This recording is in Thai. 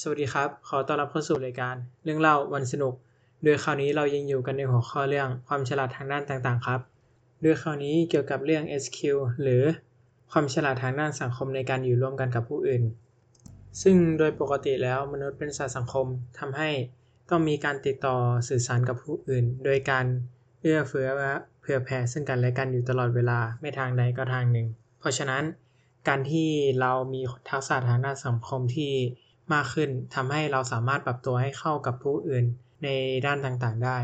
สวัสดีครับ ขอต้อนรับเข้าสู่รายการ เรื่องเล่าวันสนุก โดยคราวนี้เรายังอยู่กันในหัวข้อเรื่องความฉลาดทางด้านต่างๆ ครับ โดยคราวนี้เกี่ยวกับเรื่อง SQ หรือความฉลาดทางด้านสังคมในการอยู่ร่วมกันกับผู้อื่น ซึ่งโดยปกติแล้วมนุษย์เป็นสัตว์สังคมทำให้ต้องมีการติดต่อสื่อสารกับผู้อื่น โดยการเอื้อเฟื้อเผื่อแผ่ซึ่งกันและกันอยู่ตลอดเวลาไม่ทางใดก็ทางหนึ่ง เพราะฉะนั้นการที่เรามีทักษะทางด้านสังคมที่ มากขึ้นทำให้เราสามารถปรับตัวให้เข้ากับผู้อื่นในด้านต่าง ๆ ได้